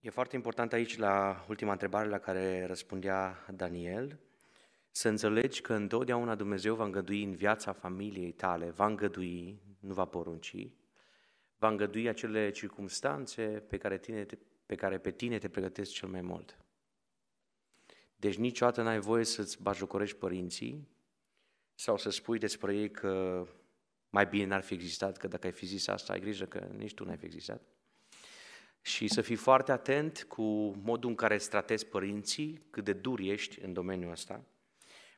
E foarte important aici, la ultima întrebare la care răspundea Daniel, să înțelegi că întotdeauna Dumnezeu va îngădui în viața familiei tale, va îngădui, nu va porunci, va îngădui acele circumstanțe pe care, tine, pe care pe tine te pregătesc cel mai mult. Deci niciodată n-ai voie să-ți bajocorești părinții sau să spui despre ei că mai bine n-ar fi existat, că dacă ai fi zis asta, ai grijă că nici tu n-ai fi existat. Și să fii foarte atent cu modul în care îți tratezi părinții, cât de dur ești în domeniul ăsta,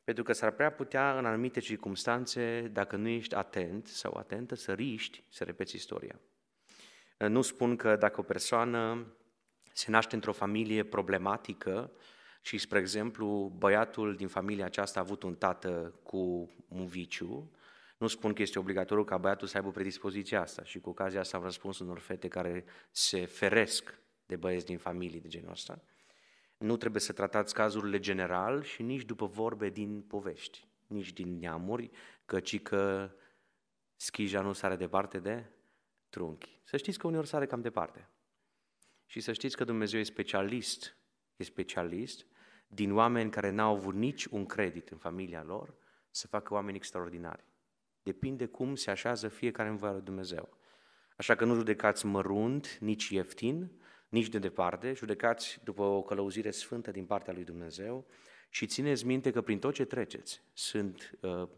pentru că s-ar prea putea, în anumite circunstanțe, dacă nu ești atent sau atentă, să riști să repeți istoria. Nu spun că dacă o persoană se naște într-o familie problematică și, spre exemplu, băiatul din familia aceasta a avut un tată cu un viciu, nu spun că este obligatoriu ca băiatul să aibă predispoziția asta și cu ocazia asta am răspuns unor fete care se feresc de băieți din familii de genul ăsta. Nu trebuie să tratați cazurile general și nici după vorbe din povești, nici din neamuri, căci că schija nu sare departe de trunchi. Să știți că uneori sare cam departe. Și să știți că Dumnezeu e specialist, e specialist din oameni care n-au avut nici un credit în familia lor să facă oameni extraordinari. Depinde cum se așează fiecare în voia lui Dumnezeu. Așa că nu judecați mărunt, nici ieftin, nici de departe, judecați după o călăuzire sfântă din partea lui Dumnezeu și țineți minte că prin tot ce treceți sunt uh,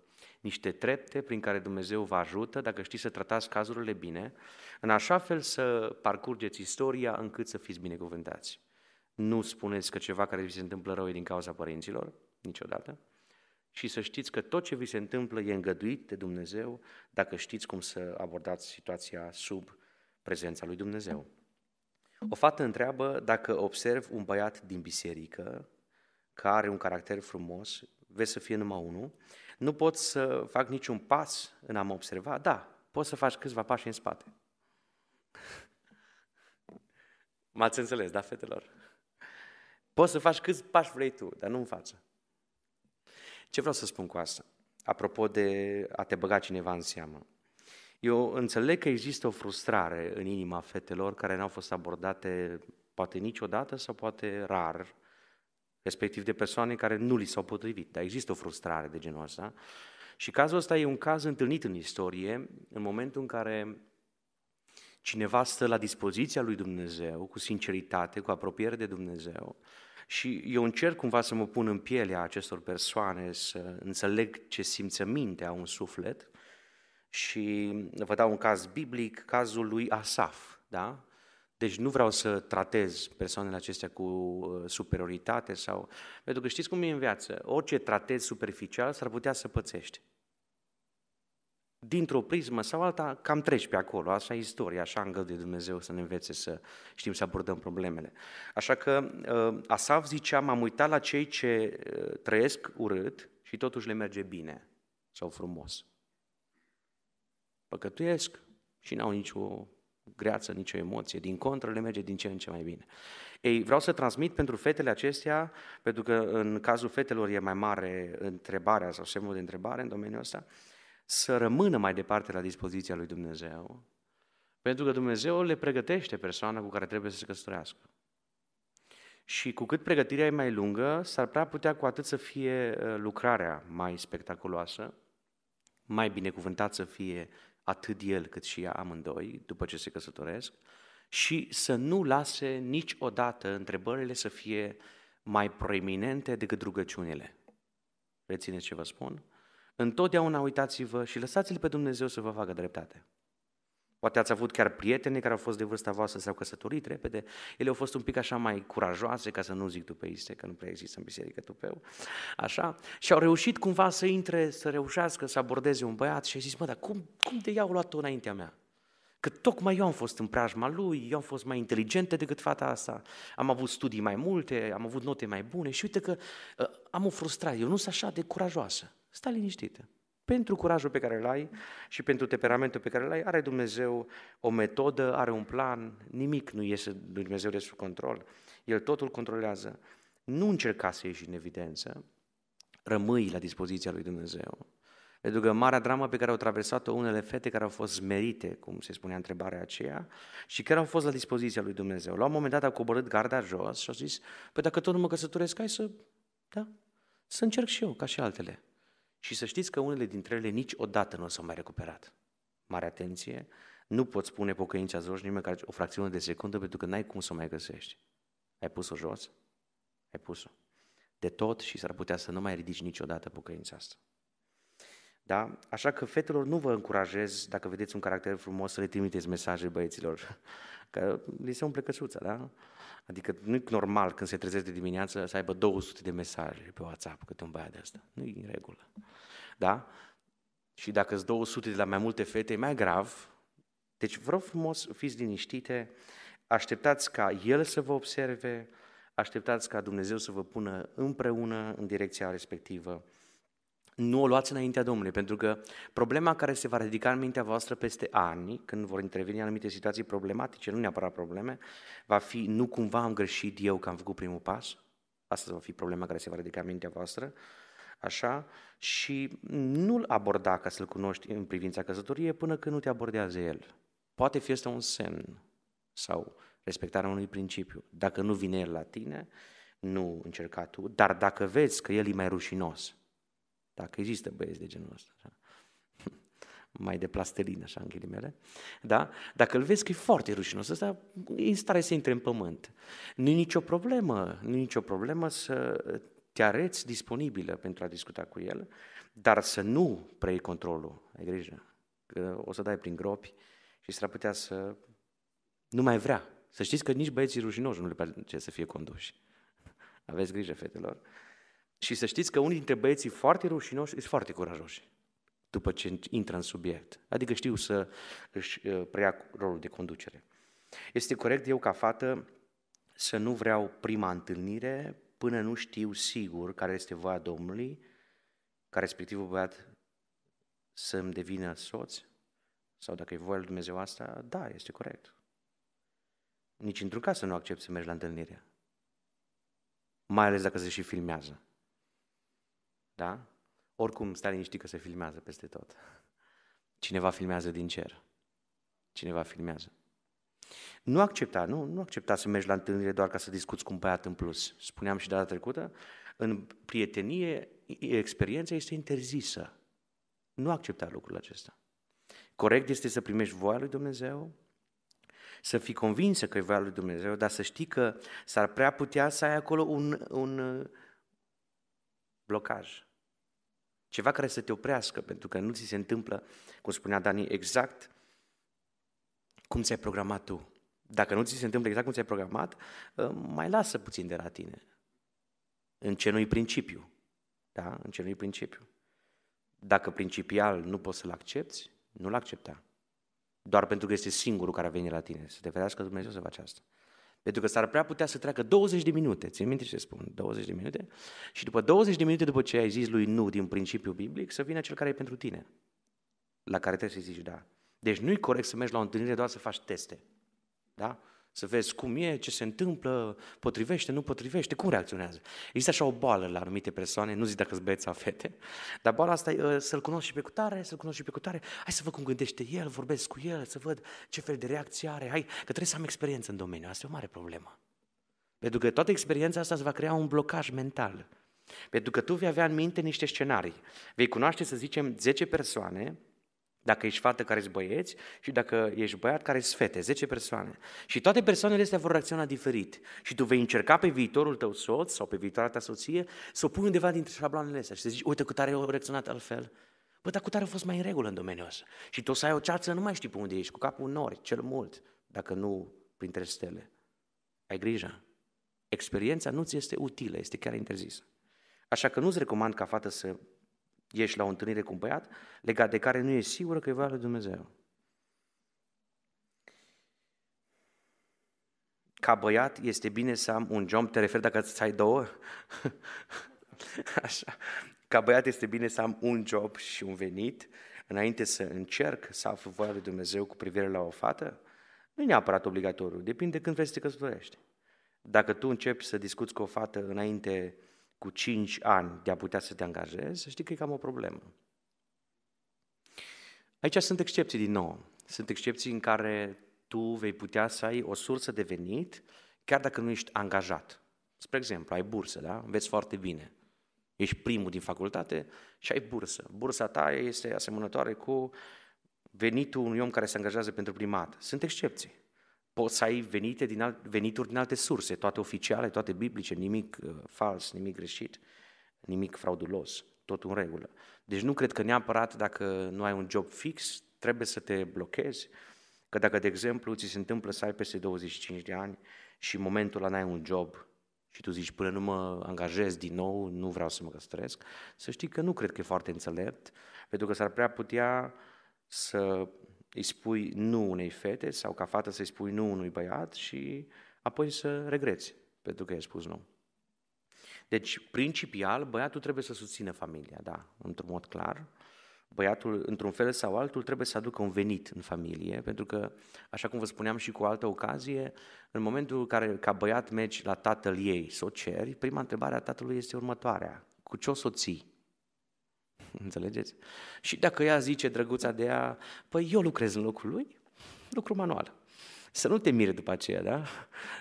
niște trepte prin care Dumnezeu vă ajută, dacă știți să tratați cazurile bine, în așa fel să parcurgeți istoria încât să fiți binecuvântați. Nu spuneți că ceva care vi se întâmplă rău e din cauza părinților, niciodată, și să știți că tot ce vi se întâmplă e îngăduit de Dumnezeu dacă știți cum să abordați situația sub prezența lui Dumnezeu. O fată întreabă dacă observ un băiat din biserică care are un caracter frumos, vezi să fie numai unul, nu pot să fac niciun pas în a mă observa? Da, poți să faci câțiva pași în spate. M-ați înțeles, da, fetelor? Poți să faci câți pași vrei tu, dar nu în față. Ce vreau să spun cu asta? Apropo de a te băga cineva în seamă. Eu înțeleg că există o frustrare în inima fetelor care n-au fost abordate poate niciodată sau poate rar, respectiv de persoane care nu li s-au potrivit. Dar există o frustrare de genul ăsta. Și cazul ăsta e un caz întâlnit în istorie, în momentul în care cineva stă la dispoziția lui Dumnezeu, cu sinceritate, cu apropiere de Dumnezeu, și eu încerc cumva să mă pun în pielea acestor persoane, să înțeleg ce simțăminte au un suflet. Și vă dau un caz biblic, cazul lui Asaf, da? Deci nu vreau să tratez persoanele acestea cu uh, superioritate sau... Pentru că știți cum e în viață, orice tratezi superficial s-ar putea să pățești dintr-o prismă sau alta, cam treci pe acolo. Asta e istoria, așa îngăduie Dumnezeu să ne învețe să știm să abordăm problemele. Așa că uh, Asaf zicea, m-am uitat la cei ce uh, trăiesc urât și totuși le merge bine sau frumos. Păcătuiesc și n-au nicio greață, nicio emoție. Din contră, le merge din ce în ce mai bine. Ei, vreau să transmit pentru fetele acestea, pentru că în cazul fetelor e mai mare întrebarea sau semnul de întrebare în domeniul ăsta, să rămână mai departe la dispoziția lui Dumnezeu, pentru că Dumnezeu le pregătește persoana cu care trebuie să se căsătorească. Și cu cât pregătirea e mai lungă, s-ar prea putea cu atât să fie uh, lucrarea mai spectaculoasă, mai binecuvântat să fie atât el cât și ea amândoi, după ce se căsătoresc, și să nu lase niciodată întrebările să fie mai proeminente decât rugăciunile. Rețineți ce vă spun? Întotdeauna uitați-vă și lăsați-L pe Dumnezeu să vă facă dreptate. Poate ați avut chiar prietene care au fost de vârsta voastră, s-au căsătorit repede, ele au fost un pic așa mai curajoase, ca să nu zic tupeiste, că nu prea există în biserică tupeu, așa, și au reușit cumva să intre, să reușească să abordeze un băiat și a zis, mă, dar cum, cum de i-au luat-o înaintea mea? Că tocmai eu am fost în preajma lui, eu am fost mai inteligentă decât fata asta, am avut studii mai multe, am avut note mai bune și uite că uh, am o frustrare, eu nu sunt așa de curajoasă. Stai liniștită. Pentru curajul pe care îl ai și pentru temperamentul pe care îl ai, are Dumnezeu o metodă, are un plan, nimic nu iese Dumnezeu de sub control. El totul controlează. Nu încerca să ieși în evidență, rămâi la dispoziția lui Dumnezeu. Pentru că marea dramă pe care au traversat-o unele fete care au fost smerite, cum se spunea întrebarea aceea, și care au fost la dispoziția lui Dumnezeu. La un moment dat au coborât garda jos și au zis, păi dacă tot nu mă căsătoresc, hai să, da, să încerc și eu, ca și altele. Și să știți că unele dintre ele niciodată nu s-au mai recuperat. Mare atenție, nu poți spune pocăința jos nici măcar o fracțiune de secundă pentru că n-ai cum să o mai găsești. Ai pus-o jos? Ai pus-o. De tot și s-ar putea să nu mai ridici niciodată pocăința asta. Da? Așa că, fetelor, nu vă încurajez, dacă vedeți un caracter frumos, să le trimiteți mesaje băieților, că li se umple căsuța, da? Adică nu e normal când se trezesc de dimineață să aibă 200 de mesaje pe WhatsApp câte un băiat de asta. Nu e în regulă. Da? Și dacă sunt 200 de la mai multe fete, e mai grav. Deci vreau frumos, fiți liniștite, așteptați ca El să vă observe, așteptați ca Dumnezeu să vă pună împreună în direcția respectivă nu o luați înaintea Domnului, pentru că problema care se va ridica în mintea voastră peste ani, când vor interveni anumite situații problematice, nu neapărat probleme, va fi nu cumva am greșit eu că am făcut primul pas, asta va fi problema care se va ridica în mintea voastră, așa, și nu-l aborda ca să-l cunoști în privința căsătoriei până când nu te abordează el. Poate fi asta un semn sau respectarea unui principiu. Dacă nu vine el la tine, nu încerca tu, dar dacă vezi că el e mai rușinos, dacă există băieți de genul ăsta. Așa. Mai de plastelină, așa, în ghilimele. Da? Dacă îl vezi că e foarte rușinos, ăsta e în stare să intre în pământ. Nu e nicio problemă, nu e nicio problemă să te areți disponibilă pentru a discuta cu el, dar să nu preiei controlul. Ai grijă, că o să dai prin gropi și s-ar putea să nu mai vrea. Să știți că nici băieții rușinoși nu le place să fie conduși. Aveți grijă, fetelor. Și să știți că unii dintre băieții foarte rușinoși sunt foarte curajoși după ce intră în subiect. Adică știu să își uh, preia rolul de conducere. Este corect eu ca fată să nu vreau prima întâlnire până nu știu sigur care este voia Domnului, ca respectivul băiat să-mi devină soț? Sau dacă e voia lui Dumnezeu asta, da, este corect. Nici într-un caz să nu accept să mergi la întâlnire. Mai ales dacă se și filmează. Da? Oricum, stai liniștit că se filmează peste tot. Cineva filmează din cer. Cineva filmează. Nu accepta, nu, nu accepta să mergi la întâlnire doar ca să discuți cu un băiat în plus. Spuneam și data trecută, în prietenie, experiența este interzisă. Nu accepta lucrul acesta. Corect este să primești voia lui Dumnezeu, să fii convinsă că e voia lui Dumnezeu, dar să știi că s-ar prea putea să ai acolo un, un blocaj. Ceva care să te oprească, pentru că nu ți se întâmplă, cum spunea Dani, exact cum ți-ai programat tu. Dacă nu ți se întâmplă exact cum ți-ai programat, ă, mai lasă puțin de la tine. În ce nu principiu. Da? În ce nu principiu. Dacă principial nu poți să-l accepti, nu-l accepta. Doar pentru că este singurul care a venit la tine. Să te vedească Dumnezeu să faci asta. Pentru că s-ar prea putea să treacă 20 de minute, țin minte ce spun, 20 de minute, și după 20 de minute după ce ai zis lui nu din principiu biblic, să vină cel care e pentru tine, la care trebuie să zici da. Deci nu e corect să mergi la o întâlnire doar să faci teste. Da? Să vezi cum e, ce se întâmplă, potrivește, nu potrivește, cum reacționează. Există așa o boală la anumite persoane, nu zic dacă sunt băieți sau fete, dar boala asta e uh, să-l cunosc și pe cutare, să-l cunosc și pe cutare, hai să văd cum gândește el, vorbesc cu el, să văd ce fel de reacție are, hai, că trebuie să am experiență în domeniu, asta e o mare problemă. Pentru că toată experiența asta îți va crea un blocaj mental. Pentru că tu vei avea în minte niște scenarii. Vei cunoaște, să zicem, 10 persoane dacă ești fată care ești băieți și dacă ești băiat care ești fete, 10 persoane. Și toate persoanele astea vor reacționa diferit. Și tu vei încerca pe viitorul tău soț sau pe viitoarea ta soție să o pui undeva dintre șabloanele astea și să zici, uite, cu tare au reacționat altfel. Bă, dar cu tare a fost mai în regulă în domeniul ăsta. Și tu o să ai o ceață, nu mai știi pe unde ești, cu capul în nori, cel mult, dacă nu printre stele. Ai grijă. Experiența nu ți este utilă, este chiar interzisă. Așa că nu-ți recomand ca fată să Ești la o întâlnire cu un băiat legat de care nu e sigură că e voia lui Dumnezeu. Ca băiat este bine să am un job, te referi dacă îți ai două? Așa. Ca băiat este bine să am un job și un venit înainte să încerc să aflu voia lui Dumnezeu cu privire la o fată? Nu e neapărat obligatoriu, depinde când vrei să te căsătorești. Dacă tu începi să discuți cu o fată înainte cu 5 ani de a putea să te angajezi, să știi că e cam o problemă. Aici sunt excepții din nou. Sunt excepții în care tu vei putea să ai o sursă de venit, chiar dacă nu ești angajat. Spre exemplu, ai bursă, da? Înveți foarte bine. Ești primul din facultate și ai bursă. Bursa ta este asemănătoare cu venitul unui om care se angajează pentru primat. Sunt excepții. Poți să ai venite din alt, venituri din alte surse, toate oficiale, toate biblice, nimic uh, fals, nimic greșit, nimic fraudulos, tot în regulă. Deci nu cred că neapărat dacă nu ai un job fix, trebuie să te blochezi. Că dacă, de exemplu, ți se întâmplă să ai peste 25 de ani și în momentul ăla n-ai un job și tu zici, până nu mă angajez din nou, nu vreau să mă căsătoresc, să știi că nu cred că e foarte înțelept, pentru că s-ar prea putea să îi spui nu unei fete sau ca fată să-i spui nu unui băiat și apoi să regreți pentru că ai spus nu. Deci, principial, băiatul trebuie să susțină familia, da, într-un mod clar. Băiatul, într-un fel sau altul, trebuie să aducă un venit în familie, pentru că, așa cum vă spuneam și cu o altă ocazie, în momentul în care, ca băiat, mergi la tatăl ei să o ceri, prima întrebare a tatălui este următoarea. Cu ce o să o ții? Înțelegeți? Și dacă ea zice, drăguța de ea, păi eu lucrez în locul lui, lucru manual. Să nu te miri după aceea, da?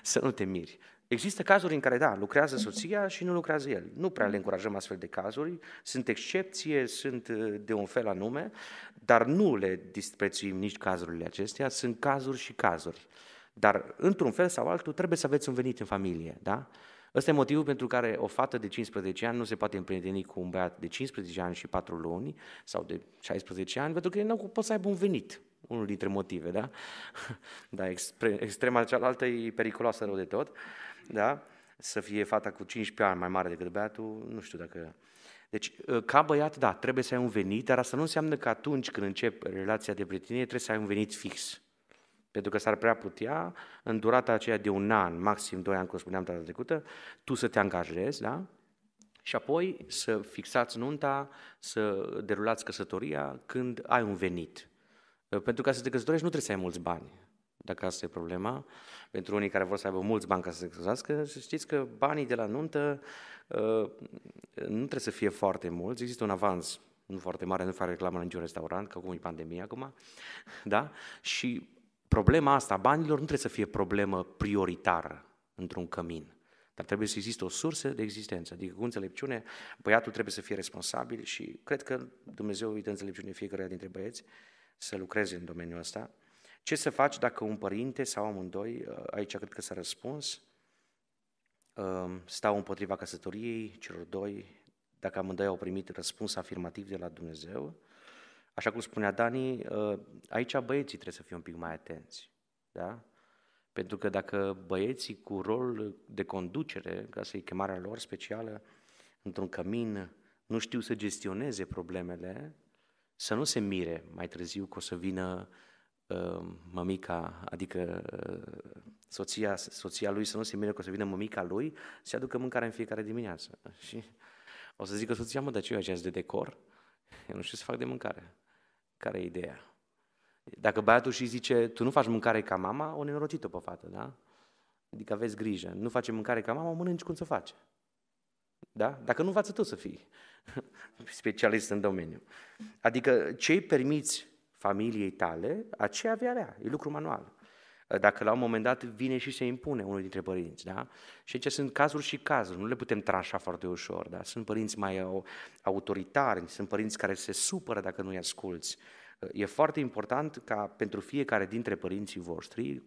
Să nu te miri. Există cazuri în care, da, lucrează soția și nu lucrează el. Nu prea le încurajăm astfel de cazuri, sunt excepție, sunt uh, de un fel anume, dar nu le disprețuim nici cazurile acestea, sunt cazuri și cazuri. Dar, într-un fel sau altul, trebuie să aveți un venit în familie, da? Ăsta e motivul pentru care o fată de 15 ani nu se poate împrieteni cu un băiat de 15 ani și 4 luni sau de 16 ani, pentru că ei nu pot să aibă un venit. Unul dintre motive, da? Da, extrema cealaltă e periculoasă rău de tot, da? Să fie fata cu 15 ani mai mare decât băiatul, nu știu dacă... Deci, ă, ca băiat, da, trebuie să ai un venit, dar asta nu înseamnă că atunci când începi relația de prietenie trebuie să ai un venit fix. Pentru că s-ar prea putea, în durata aceea de un an, maxim doi ani, cum spuneam data trecută, tu să te angajezi, da? Și apoi să fixați nunta, să derulați căsătoria când ai un venit. Pentru ca să te căsătorești nu trebuie să ai mulți bani, dacă asta e problema. Pentru unii care vor să aibă mulți bani ca să se căsătorească, să știți că banii de la nuntă uh, nu trebuie să fie foarte mulți, există un avans nu foarte mare, nu fac reclamă la niciun restaurant, că acum e pandemie acum, da? Și problema asta a banilor nu trebuie să fie problemă prioritară într-un cămin. Dar trebuie să existe o sursă de existență. Adică cu înțelepciune, băiatul trebuie să fie responsabil și cred că Dumnezeu îi dă înțelepciune fiecare dintre băieți să lucreze în domeniul ăsta. Ce să faci dacă un părinte sau amândoi, uh, aici cred că s-a răspuns, um, stau împotriva căsătoriei celor doi, dacă amândoi au primit răspuns afirmativ de la Dumnezeu, Așa cum spunea Dani, ă, aici băieții trebuie să fie un pic mai atenți. Da? Pentru că dacă băieții cu rol de conducere, ca să-i chemarea lor specială, într-un cămin, nu știu să gestioneze problemele, să nu se mire mai târziu că o să vină uh, mămica, adică uh, soția, soția lui, să nu se mire că o să vină mămica lui, să aducă mâncare în fiecare dimineață. Și o să zică soția, mă, dar ce eu de decor? Eu nu știu să fac de mâncare. Care e ideea? Dacă băiatul și zice, tu nu faci mâncare ca mama, o nenorocit-o pe fată, da? Adică aveți grijă. Nu face mâncare ca mama, o mănânci cum să face. Da? Dacă nu învață tu să fii specialist în domeniu. Adică ce îi permiți familiei tale, aceea vei avea. E lucru manual. Dacă la un moment dat vine și se impune unul dintre părinți. Da? Și aici sunt cazuri și cazuri, nu le putem tranșa foarte ușor. Da? Sunt părinți mai autoritari, sunt părinți care se supără dacă nu-i asculți. E foarte important ca pentru fiecare dintre părinții voștri,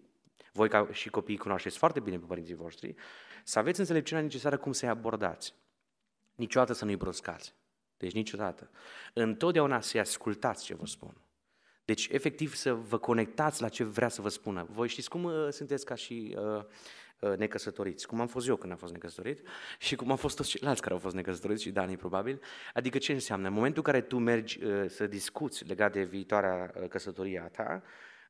voi ca și copiii cunoașteți foarte bine pe părinții voștri, să aveți înțelepciunea necesară cum să-i abordați. Niciodată să nu-i broscați. Deci niciodată. Întotdeauna să-i ascultați ce vă spun. Deci, efectiv, să vă conectați la ce vrea să vă spună. Voi știți cum uh, sunteți ca și uh, uh, necăsătoriți, cum am fost eu când am fost necăsătorit și cum am fost toți ceilalți care au fost necăsătoriți și Dani probabil. Adică ce înseamnă? În momentul în care tu mergi uh, să discuți legat de viitoarea uh, căsătorie a ta,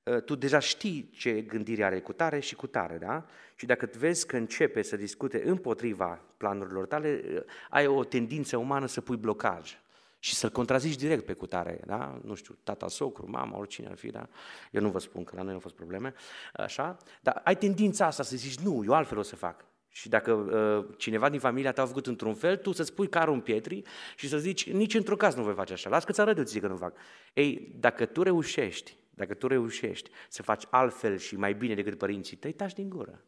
uh, tu deja știi ce gândire are cu tare și cu tare, da? Și dacă vezi că începe să discute împotriva planurilor tale, uh, ai o tendință umană să pui blocaj și să-l contrazici direct pe cutare, da? Nu știu, tata, socru, mama, oricine ar fi, da? Eu nu vă spun că la noi nu au fost probleme, așa, dar ai tendința asta să zici, nu, eu altfel o să fac. Și dacă uh, cineva din familia ta a făcut într-un fel, tu să-ți pui carul în pietri și să zici, nici într-un caz nu voi face așa, las că ți arăt eu ție că nu fac. Ei, dacă tu reușești, dacă tu reușești să faci altfel și mai bine decât părinții tăi, taci din gură.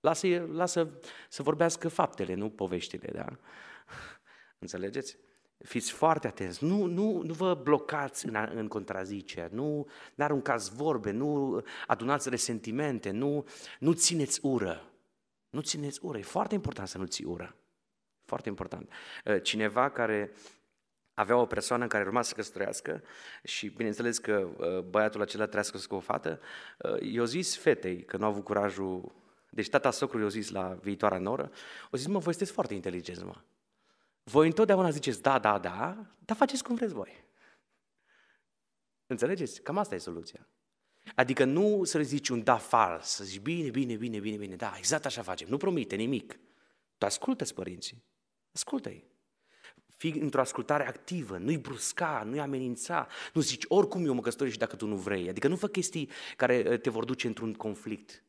Lasă, lasă să vorbească faptele, nu poveștile, da? Înțelegeți? Fiți foarte atenți, nu, nu, nu vă blocați în, în contraziceri, nu aruncați vorbe, nu adunați resentimente, nu, nu țineți ură. Nu țineți ură, e foarte important să nu ții ură. Foarte important. Uh, cineva care avea o persoană care urma să căsătorească și bineînțeles că uh, băiatul acela trească cu o fată, uh, i-a zis fetei că nu a avut curajul, deci tata socrului i-a zis la viitoarea noră, o zis, mă, voi sunteți foarte inteligenți, mă. Voi întotdeauna ziceți da, da, da, dar faceți cum vreți voi. Înțelegeți? Cam asta e soluția. Adică nu să zici un da fals, să zici bine, bine, bine, bine, bine, da, exact așa facem, nu promite nimic. Tu ascultă-ți părinții, ascultă-i. Fii într-o ascultare activă, nu-i brusca, nu-i amenința, nu zici oricum eu mă căsătoresc și dacă tu nu vrei. Adică nu fă chestii care uh, te vor duce într-un conflict.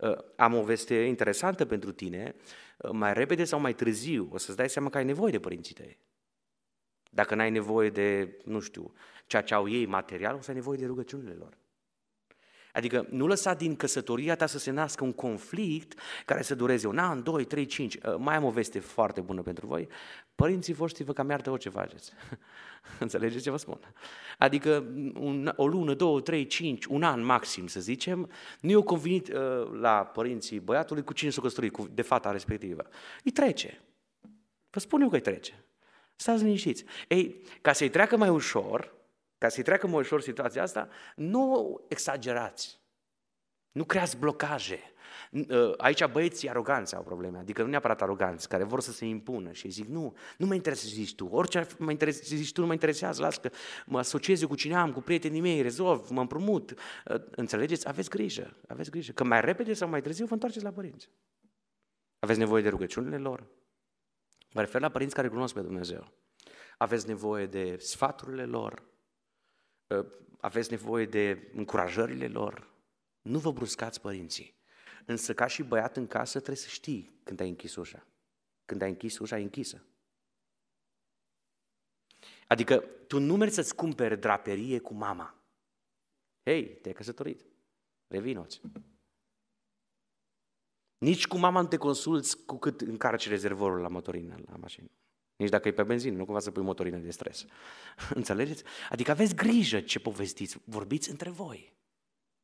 Uh, am o veste interesantă pentru tine, uh, mai repede sau mai târziu o să-ți dai seama că ai nevoie de părinții tăi. Dacă n-ai nevoie de, nu știu, ceea ce au ei material, o să ai nevoie de rugăciunile lor. Adică nu lăsa din căsătoria ta să se nască un conflict care să dureze un an, doi, trei, cinci. Uh, mai am o veste foarte bună pentru voi. Părinții voștri vă cam iartă orice faceți. Înțelegeți ce vă spun? Adică un, o lună, două, trei, cinci, un an maxim, să zicem, nu i-au convenit uh, la părinții băiatului cu cine s-o căsătorit, cu, de fata respectivă. Îi trece. Vă spun eu că îi trece. Stați liniștiți. Ei, ca să-i treacă mai ușor, ca să-i treacă mai ușor situația asta, nu exagerați. Nu creați blocaje. Ă, aici băieții aroganți au probleme, adică nu neapărat aroganți, care vor să se impună și zic, nu, nu mă interesează zici tu, orice mă interesează, zici tu, nu mă interesează, las că mă asociez eu cu cine am, cu prietenii mei, rezolv, mă împrumut. Ă, înțelegeți? Aveți grijă, aveți grijă, că mai repede sau mai târziu vă întoarceți la părinți. Aveți nevoie de rugăciunile lor? Mă refer la părinți care cunosc pe Dumnezeu. Aveți nevoie de sfaturile lor, Ă, aveți nevoie de încurajările lor. Nu vă bruscați părinții. Însă ca și băiat în casă trebuie să știi când ai închis ușa. Când ai închis ușa, ai închisă. Adică tu nu mergi să-ți cumperi draperie cu mama. Hei, te-ai căsătorit. Revinoți. Nici cu mama nu te consulți cu cât încarci rezervorul la motorină, la mașină. Nici dacă e pe benzină, nu cumva să pui motorină de stres. Înțelegeți? Adică aveți grijă ce povestiți, vorbiți între voi.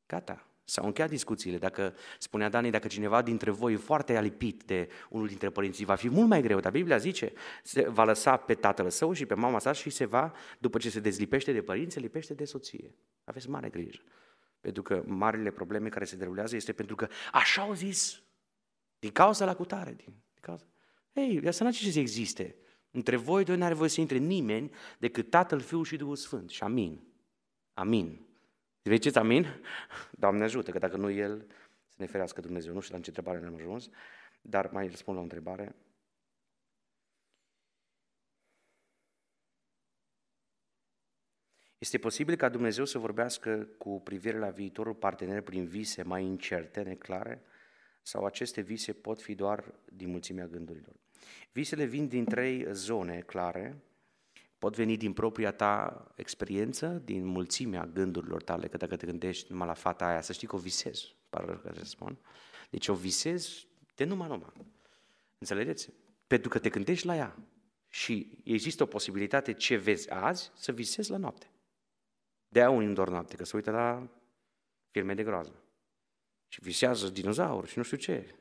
Gata, S-au încheiat discuțiile. Dacă, spunea Dani, dacă cineva dintre voi e foarte alipit de unul dintre părinții, va fi mult mai greu. Dar Biblia zice, se va lăsa pe tatăl său și pe mama sa și se va, după ce se dezlipește de părinți, se lipește de soție. Aveți mare grijă. Pentru că marile probleme care se derulează este pentru că așa au zis, din cauza la cutare. Din, din cauza. Ei, asta nu ce să existe. Între voi doi n-are voie să intre nimeni decât Tatăl, Fiul și Duhul Sfânt. Și amin. Amin. Ziceți amin? Doamne ajută, că dacă nu El, să ne ferească Dumnezeu. Nu știu la ce întrebare ne-am ajuns, dar mai răspund la o întrebare. Este posibil ca Dumnezeu să vorbească cu privire la viitorul partener prin vise mai incerte, neclare, sau aceste vise pot fi doar din mulțimea gândurilor? Visele vin din trei zone clare, pot veni din propria ta experiență, din mulțimea gândurilor tale, că dacă te gândești numai la fata aia, să știi că o visezi, pară că să spun. Deci o visezi de numai numai. Înțelegeți? Pentru că te gândești la ea. Și există o posibilitate ce vezi azi să visezi la noapte. De aia unii doar noapte, că se uită la filme de groază. Și visează dinozauri și nu știu ce.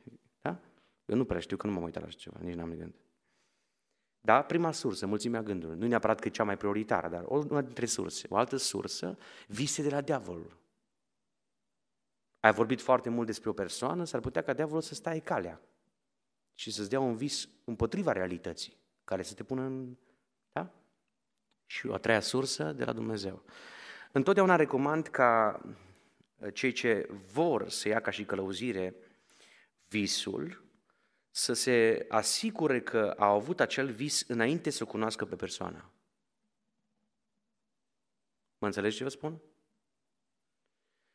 Eu nu prea știu că nu m-am uitat la așa ceva, nici n-am de gând. Da, prima sursă, mulțimea gândurilor. Nu neapărat că e cea mai prioritară, dar una dintre surse. O altă sursă, vise de la diavol. Ai vorbit foarte mult despre o persoană, s-ar putea ca diavolul să stai calea și să-ți dea un vis împotriva realității, care să te pună în... Da? Și o a treia sursă de la Dumnezeu. Întotdeauna recomand ca cei ce vor să ia ca și călăuzire visul, să se asigure că au avut acel vis înainte să o cunoască pe persoană. Mă înțelegi ce vă spun?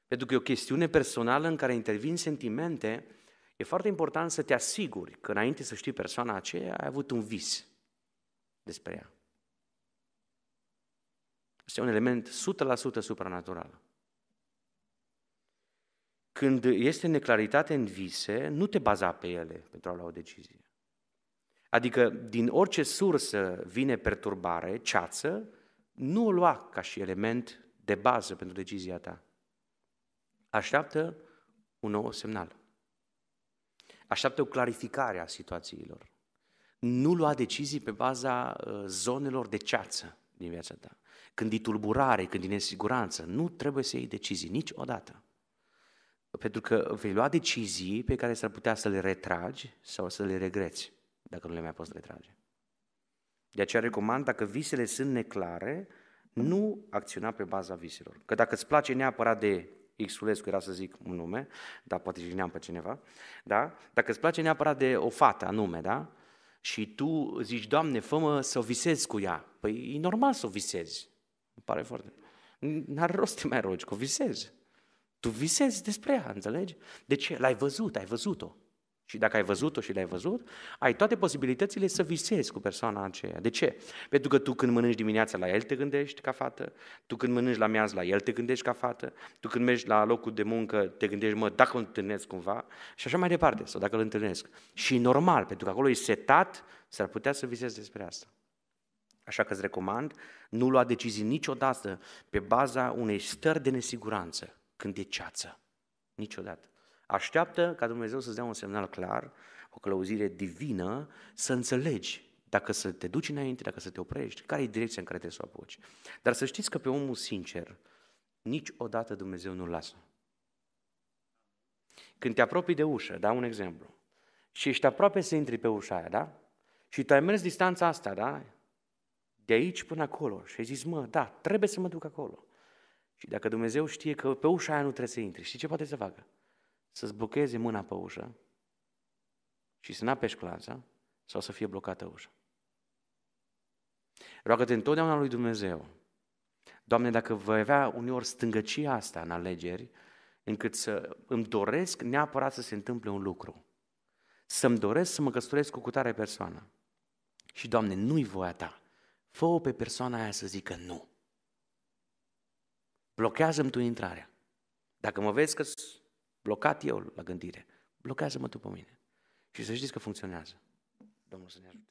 Pentru că e o chestiune personală în care intervin sentimente, E foarte important să te asiguri că înainte să știi persoana aceea, ai avut un vis despre ea. Este un element 100% supranatural. Când este neclaritate în vise, nu te baza pe ele pentru a lua o decizie. Adică din orice sursă vine perturbare, ceață, nu o lua ca și element de bază pentru decizia ta. Așteaptă un nou semnal. Așteaptă o clarificare a situațiilor. Nu lua decizii pe baza uh, zonelor de ceață din viața ta. Când e tulburare, când e nesiguranță, nu trebuie să iei decizii niciodată. Pentru că vei lua decizii pe care s-ar putea să le retragi sau să le regreți, dacă nu le mai poți retrage. De aceea recomand, dacă visele sunt neclare, nu acționa pe baza viselor. Că dacă îți place neapărat de Xulescu era să zic un nume, dar poate jigneam pe cineva, da? Dacă îți place neapărat de o fată anume, da? Și tu zici, Doamne, fă să o visezi cu ea. Păi e normal să o visezi. Îmi pare foarte... N-are rost să mai rogi, că o visezi. Tu visezi despre ea, înțelegi? De ce? L-ai văzut, ai văzut-o. Și dacă ai văzut-o și l-ai văzut, ai toate posibilitățile să visezi cu persoana aceea. De ce? Pentru că tu când mănânci dimineața la el te gândești ca fată, tu când mănânci la miaz la el te gândești ca fată, tu când mergi la locul de muncă te gândești, mă, dacă îl întâlnesc cumva și așa mai departe, sau dacă îl întâlnesc. Și normal, pentru că acolo e setat, s-ar putea să visezi despre asta. Așa că îți recomand, nu lua decizii niciodată pe baza unei stări de nesiguranță când e ceață. Niciodată. Așteaptă ca Dumnezeu să-ți dea un semnal clar, o călăuzire divină, să înțelegi dacă să te duci înainte, dacă să te oprești, care e direcția în care trebuie să o apuci. Dar să știți că pe omul sincer, niciodată Dumnezeu nu-l lasă. Când te apropii de ușă, dau un exemplu, și ești aproape să intri pe ușa aia, da? Și tu ai mers distanța asta, da? De aici până acolo. Și ai zis, mă, da, trebuie să mă duc acolo. Și dacă Dumnezeu știe că pe ușa aia nu trebuie să intri, știi ce poate să facă? Să-ți blocheze mâna pe ușă și să n-apeși clanța sau să fie blocată ușa. Roagă-te întotdeauna lui Dumnezeu. Doamne, dacă voi avea uneori stângăcia asta în alegeri, încât să îmi doresc neapărat să se întâmple un lucru. Să-mi doresc să mă căsătoresc cu cutare persoană. Și, Doamne, nu-i voia Ta. Fă-o pe persoana aia să zică nu. Blochează-mi tu intrarea. Dacă mă vezi că blocat eu la gândire, blochează-mă tu pe mine. Și să știți că funcționează. Domnul să ne ajute.